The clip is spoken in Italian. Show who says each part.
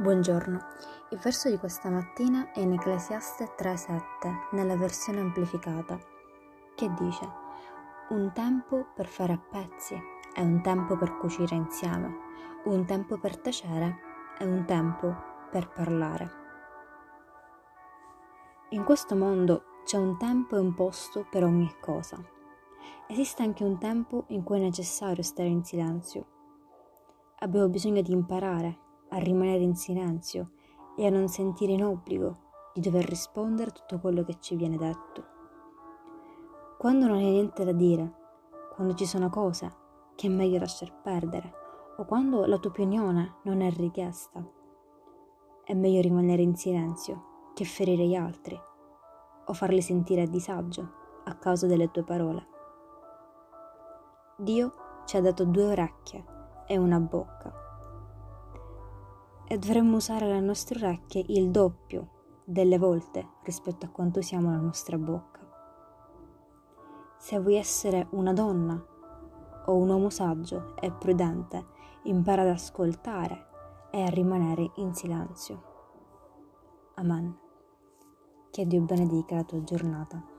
Speaker 1: Buongiorno, il verso di questa mattina è in Ecclesiaste 3:7, nella versione amplificata, che dice: Un tempo per fare a pezzi e un tempo per cucire insieme, un tempo per tacere e un tempo per parlare. In questo mondo c'è un tempo e un posto per ogni cosa. Esiste anche un tempo in cui è necessario stare in silenzio. Abbiamo bisogno di imparare a rimanere in silenzio e a non sentire in obbligo di dover rispondere a tutto quello che ci viene detto. Quando non hai niente da dire, quando ci sono cose che è meglio lasciar perdere o quando la tua opinione non è richiesta, è meglio rimanere in silenzio che ferire gli altri o farli sentire a disagio a causa delle tue parole. Dio ci ha dato due orecchie e una bocca e dovremmo usare le nostre orecchie il doppio delle volte rispetto a quanto usiamo la nostra bocca. Se vuoi essere una donna o un uomo saggio e prudente, impara ad ascoltare e a rimanere in silenzio. Amen. Che Dio benedica la tua giornata.